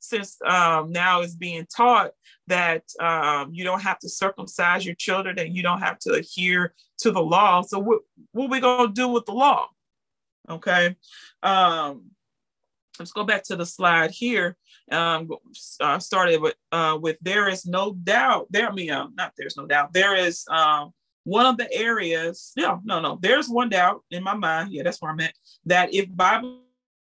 Since um, now is being taught that um, you don't have to circumcise your children and you don't have to adhere to the law. So what, what are we going to do with the law? Okay. Um, let's go back to the slide here. Um, uh, started with, uh, with there is no doubt, there, I mean, uh, not there's no doubt, there is um, one of the areas, no, no, no, there's one doubt in my mind. Yeah, that's where I'm at. That if Bible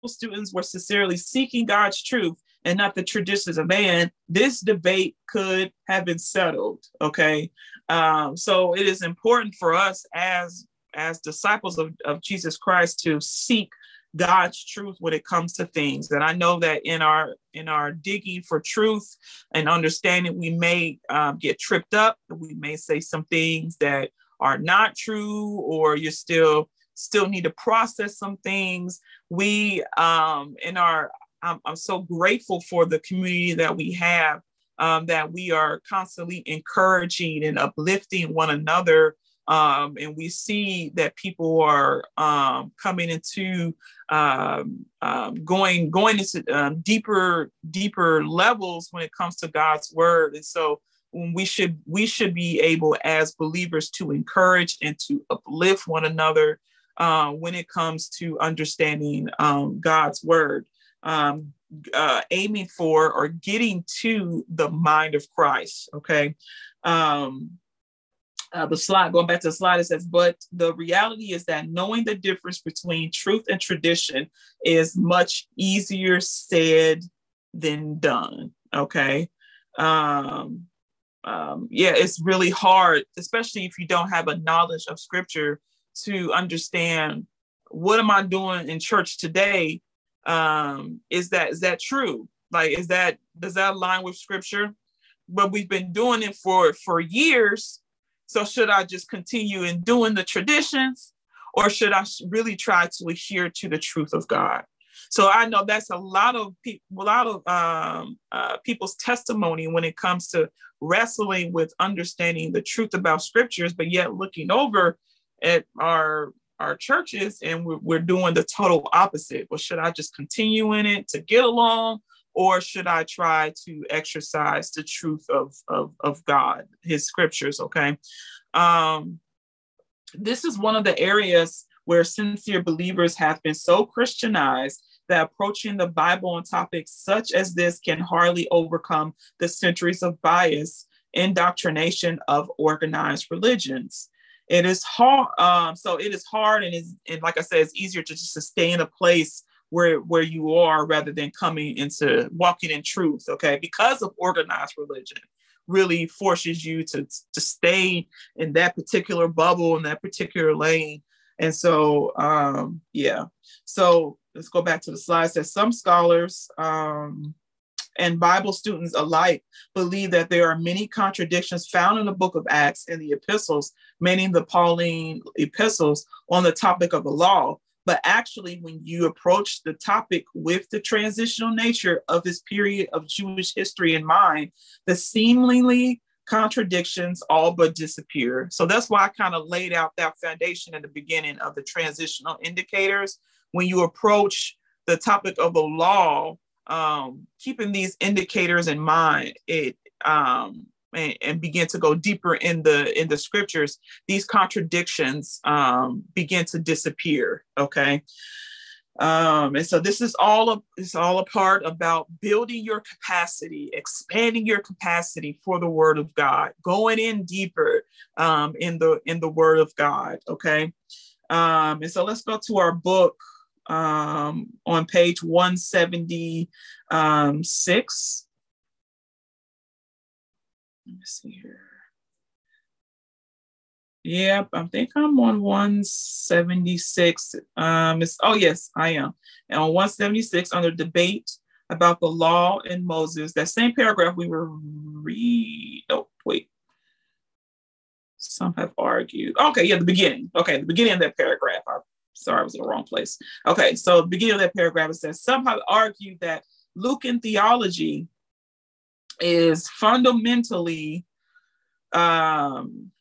students were sincerely seeking God's truth, and not the traditions of man, this debate could have been settled. Okay. Um, so it is important for us as as disciples of, of Jesus Christ to seek God's truth when it comes to things. And I know that in our in our digging for truth and understanding, we may um, get tripped up. We may say some things that are not true, or you still still need to process some things. We um, in our I'm, I'm so grateful for the community that we have. Um, that we are constantly encouraging and uplifting one another um, and we see that people are um, coming into um, um going going into um, deeper deeper levels when it comes to God's word, and so we should we should be able as believers to encourage and to uplift one another uh, when it comes to understanding um, God's word. Um, uh, aiming for or getting to the mind of Christ. Okay. Um, uh, the slide, going back to the slide, it says, but the reality is that knowing the difference between truth and tradition is much easier said than done. Okay. Um, um, yeah, it's really hard, especially if you don't have a knowledge of scripture to understand what am I doing in church today? Um, is that is that true? Like, is that does that align with scripture? But we've been doing it for for years so should I just continue in doing the traditions or should I really try to adhere to the truth of God? So I know that's a lot of people, a lot of um, uh, people's testimony when it comes to wrestling with understanding the truth about scriptures, but yet looking over at our our churches and we're, we're doing the total opposite. Well, should I just continue in it to get along, or should I try to exercise the truth of, of, of God, his scriptures? Okay. Um, this is one of the areas where sincere believers have been so Christianized that approaching the Bible on topics such as this can hardly overcome the centuries of bias indoctrination of organized religions. It is hard, um, so it is hard, and is and like I said, it's easier to just to stay in a place where where you are rather than coming into walking in truth okay? Because of organized religion really forces you to to stay in that particular bubble in that particular lane. And so um yeah. So let's go back to the slide. That some scholars um and Bible students alike believe that there are many contradictions found in the book of Acts and the epistles, meaning the Pauline epistles, on the topic of the law. But actually, when you approach the topic with the transitional nature of this period of Jewish history in mind, the seemingly contradictions all but disappear. So that's why I kind of laid out that foundation at the beginning of the transitional indicators. When you approach the topic of the law, um, keeping these indicators in mind, it um, and, and, begin to go deeper in the in the scriptures these contradictions um, begin to disappear okay? Um, and so this is all a, it's all a part about building your capacity expanding your capacity for the word of god going in deeper um, in the in the word of god okay? Um, and so let's go to our book um, on page 176 let me see here. Yep, I think I'm on 176. Um, it's, oh, yes, I am. And on 176, under debate about the law and Moses, that same paragraph we were read. Oh, wait. Some have argued. Okay, yeah, the beginning. Okay, the beginning of that paragraph. I'm sorry, I was in the wrong place. Okay, so the beginning of that paragraph it says some have argued that Lucan theology is fundamentally um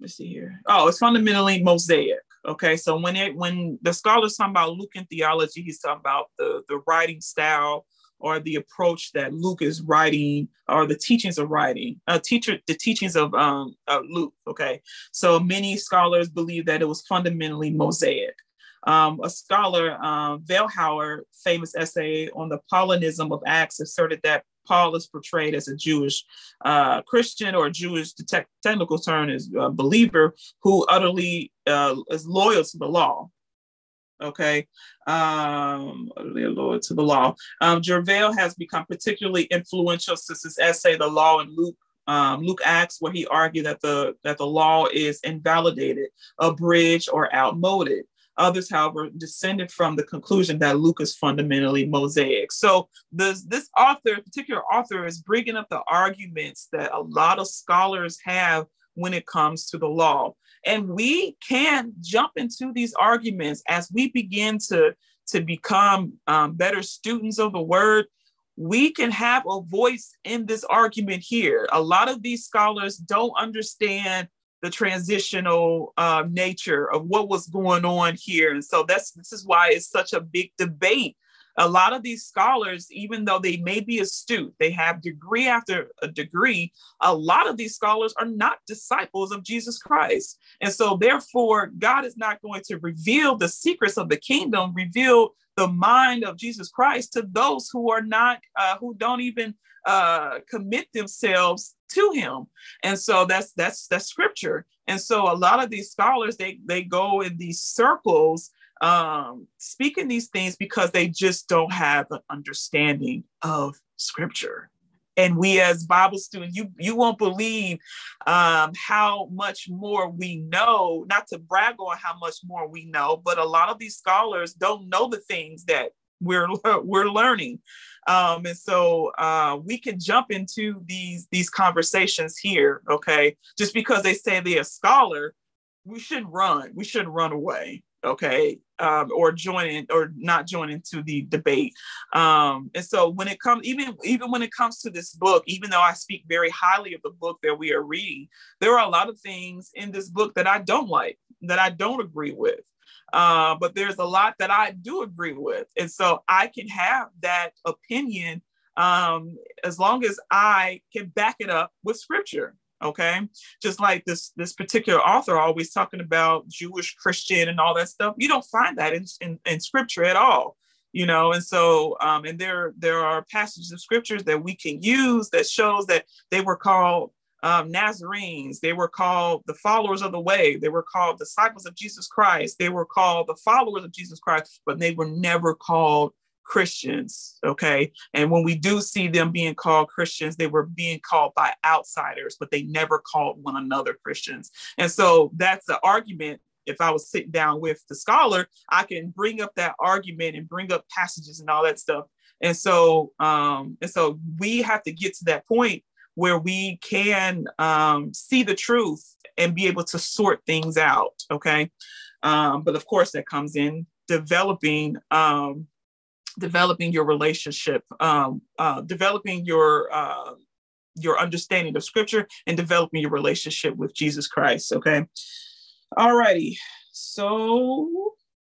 let's see here. Oh, it's fundamentally mosaic. Okay, so when it when the scholars talk about Lucan theology, he's talking about the the writing style or the approach that Luke is writing or the teachings of writing, uh, teacher the teachings of um of Luke. Okay, so many scholars believe that it was fundamentally mosaic. Um, a scholar, um, Vielhauer, famous essay on the Paulinism of Acts, asserted that Paul is portrayed as a Jewish uh, Christian or Jewish te- technical term is a believer who utterly uh, is loyal to the law. Okay, um, Lord to the law. Um, Jervell has become particularly influential since his essay, "The Law in Luke." Um, Luke Acts, where he argued that the that the law is invalidated, abridged, or outmoded. Others, however, descended from the conclusion that Luke is fundamentally Mosaic. So this, this author, particular author, is bringing up the arguments that a lot of scholars have when it comes to the law. And we can jump into these arguments as we begin to, to become um, better students of the word. We can have a voice in this argument here. A lot of these scholars don't understand the transitional uh, nature of what was going on here. And so that's this is why it's such a big debate. A lot of these scholars, even though they may be astute, they have degree after a degree, a lot of these scholars are not disciples of Jesus Christ. And so therefore, God is not going to reveal the secrets of the kingdom, reveal the mind of Jesus Christ to those who are not, uh, who don't even uh, commit themselves to him. And so that's that's that's scripture. And so a lot of these scholars they they go in these circles um speaking these things because they just don't have an understanding of scripture. And we as bible students you you won't believe um, how much more we know not to brag on how much more we know but a lot of these scholars don't know the things that we're [LAUGHS] we're learning um, and so uh, we can jump into these these conversations here okay? Just because they say they're a scholar we shouldn't run we shouldn't run away okay? Um, or join in or not join into the debate. Um, and so when it comes even even when it comes to this book even though i speak very highly of the book that we are reading there are a lot of things in this book that i don't like that i don't agree with uh, but there's a lot that I do agree with. And so I can have that opinion um, as long as I can back it up with scripture. Okay. Just like this, this particular author always talking about Jewish, Christian, and all that stuff. You don't find that in, in, in scripture at all you know and so um, and there there are passages of scriptures that we can use that shows that they were called um, Nazarenes. They were called the followers of the way. They were called disciples of Jesus Christ. They were called the followers of Jesus Christ, but they were never called Christians. Okay. And when we do see them being called Christians, they were being called by outsiders, but they never called one another Christians. And so that's the argument. If I was sitting down with the scholar, I can bring up that argument and bring up passages and all that stuff. And so, um, and so we have to get to that point where we can um, see the truth and be able to sort things out. Okay. Um, but of course, that comes in developing. Um, developing your relationship um, uh, developing your uh, your understanding of scripture and developing your relationship with jesus christ okay all righty so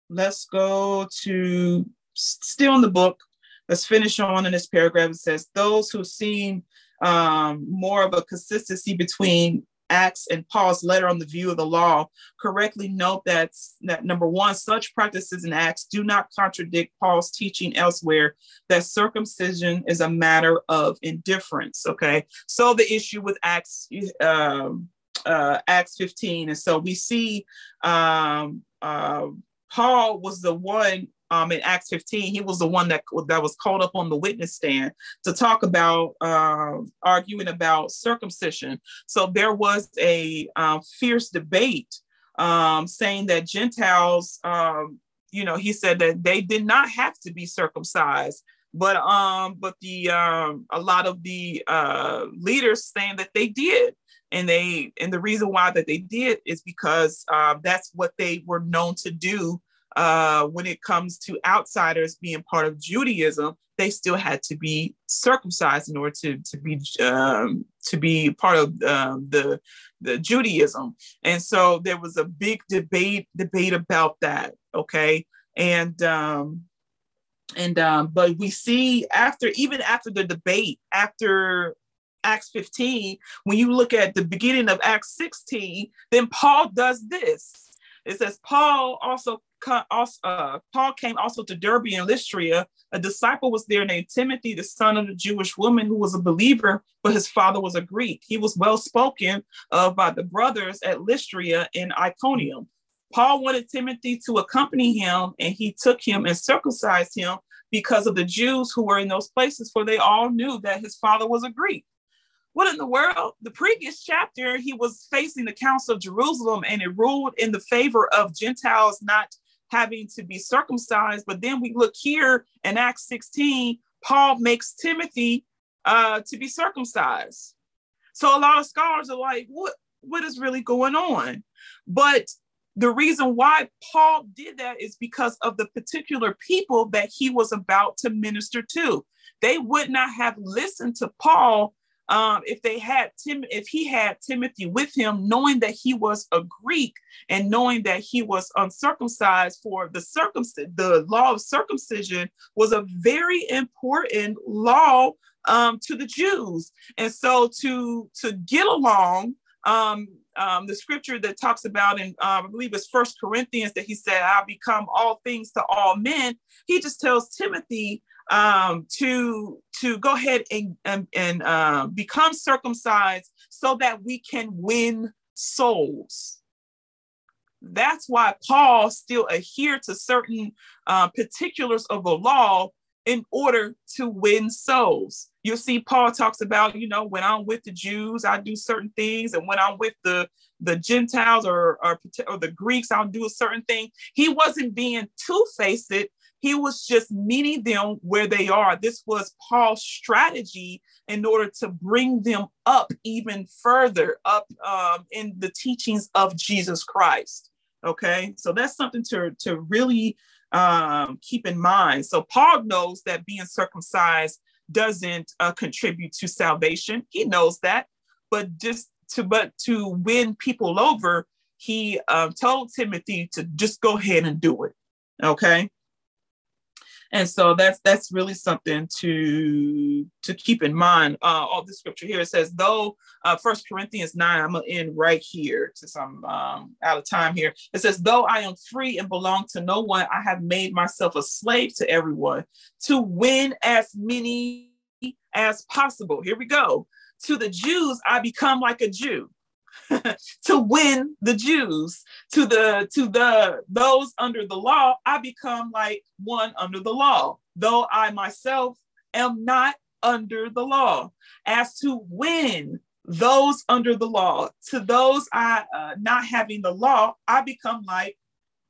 let's go to still in the book let's finish on in this paragraph it says those who seem um, more of a consistency between Acts and Paul's letter on the view of the law, correctly note that, that number one, such practices in Acts do not contradict Paul's teaching elsewhere that circumcision is a matter of indifference. Okay, so the issue with Acts, um, uh, Acts 15, and so we see um, uh, Paul was the one um, in Acts 15, he was the one that, that was called up on the witness stand to talk about uh, arguing about circumcision. So there was a uh, fierce debate um, saying that Gentiles, um, you know, he said that they did not have to be circumcised, but um, but the um, a lot of the uh, leaders saying that they did and they and the reason why that they did is because uh, that's what they were known to do uh, when it comes to outsiders being part of Judaism, they still had to be circumcised in order to to be um, to be part of um, the the Judaism. And so there was a big debate debate about that. Okay, and um, and um, but we see after even after the debate after Acts 15, when you look at the beginning of Acts 16, then Paul does this. It says Paul also uh, Paul came also to Derbe and Lystra. A disciple was there named Timothy, the son of a Jewish woman who was a believer, but his father was a Greek. He was well spoken of by the brothers at Lystra and Iconium. Paul wanted Timothy to accompany him, and he took him and circumcised him because of the Jews who were in those places, for they all knew that his father was a Greek. What in the world? The previous chapter, he was facing the Council of Jerusalem and it ruled in the favor of Gentiles not having to be circumcised. But then we look here in Acts 16, Paul makes Timothy uh, to be circumcised. So a lot of scholars are like, what, what is really going on? But the reason why Paul did that is because of the particular people that he was about to minister to. They would not have listened to Paul um, if they had Tim, if he had Timothy with him, knowing that he was a Greek and knowing that he was uncircumcised. For the circumcision, the law of circumcision was a very important law um, to the Jews, and so to to get along um, um, the scripture that talks about in um, I believe it's First Corinthians that he said, "I'll become all things to all men." He just tells Timothy um, to to go ahead and and, and uh, become circumcised so that we can win souls. That's why Paul still adhered to certain uh, particulars of the law in order to win souls. You'll see Paul talks about, you know, when I'm with the Jews, I do certain things, and when I'm with the the Gentiles or or, or the Greeks, I'll do a certain thing. He wasn't being two-faced. He was just meeting them where they are. This was Paul's strategy in order to bring them up even further up um, in the teachings of Jesus Christ. Okay, so that's something to to really um, keep in mind. So Paul knows that being circumcised doesn't uh, contribute to salvation. He knows that, but just to but to win people over, he uh, told Timothy to just go ahead and do it. Okay, and so that's that's really something to to keep in mind uh all the scripture here. It says though uh first corinthians 9 i'm gonna end right here since i'm um, out of time here. It says though i am free and belong to no one i have made myself a slave to everyone to win as many as possible. Here we go. To the jews i become like a jew [LAUGHS] to win the Jews. To the to the those under the law, I become like one under the law, though I myself am not under the law. As to win those under the law, to those I uh, not having the law, I become like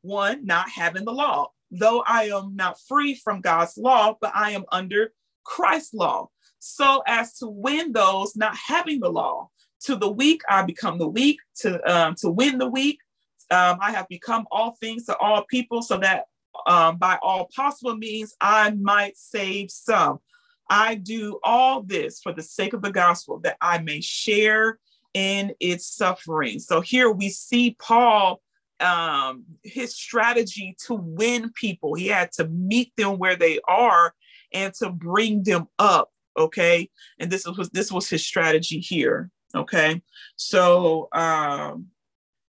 one not having the law. Though I am not free from God's law, but I am under Christ's law. So as to win those not having the law, to the weak, I become the weak. To um, to win the weak, um, I have become all things to all people, so that um, by all possible means I might save some. I do all this for the sake of the gospel, that I may share in its suffering. So here we see Paul, um, his strategy to win people. He had to meet them where they are and to bring them up. Okay, and this was this was his strategy here. Okay. So um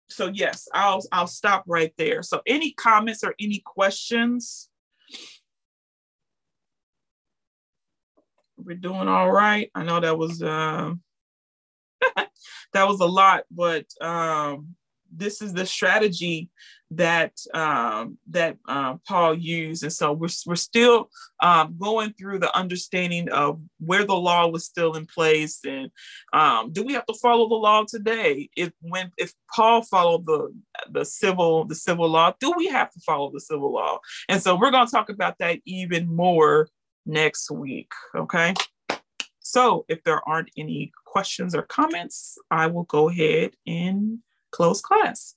so yes, I'll I'll stop right there. So any comments or any questions? We're doing all right. I know that was um [LAUGHS] that was a lot, but um this is the strategy that um, that uh, Paul used, and so we're we're still um, going through the understanding of where the law was still in place, and um, do we have to follow the law today? If when if Paul followed the the civil the civil law, do we have to follow the civil law? And so we're going to talk about that even more next week. Okay. So if there aren't any questions or comments, I will go ahead and close class.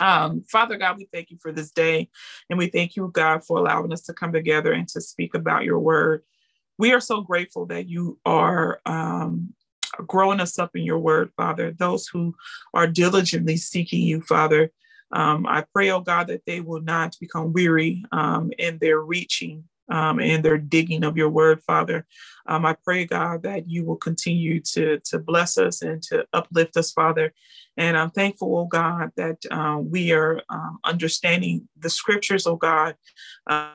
Um, Father God, we thank you for this day. And we thank you, God, for allowing us to come together and to speak about your word. We are so grateful that you are um, growing us up in your word, Father. Those who are diligently seeking you, Father, um, I pray, oh God, that they will not become weary um, in their reaching um, and their digging of your word, Father. Um, I pray, God, that you will continue to, to bless us and to uplift us, Father. And I'm thankful, oh God, that uh, we are um, understanding the scriptures, oh God. Uh,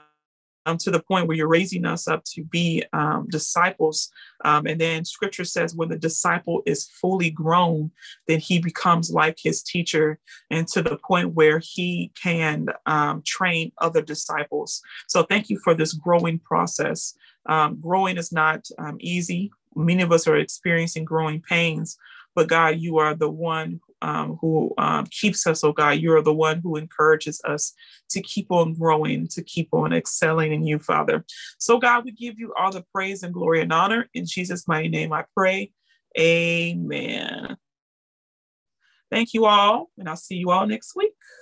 um, to the point where you're raising us up to be um, disciples. Um, and then scripture says, when the disciple is fully grown, then he becomes like his teacher and to the point where he can um, train other disciples. So thank you for this growing process. Um, growing is not um, easy. Many of us are experiencing growing pains, but God, you are the one um, who um, keeps us, oh God. You are the one who encourages us to keep on growing, to keep on excelling in you, Father. So, God, we give you all the praise and glory and honor. In Jesus' mighty name, I pray. Amen. Thank you all, and I'll see you all next week.